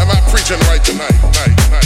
Am I preaching right tonight? Night, night, night, night,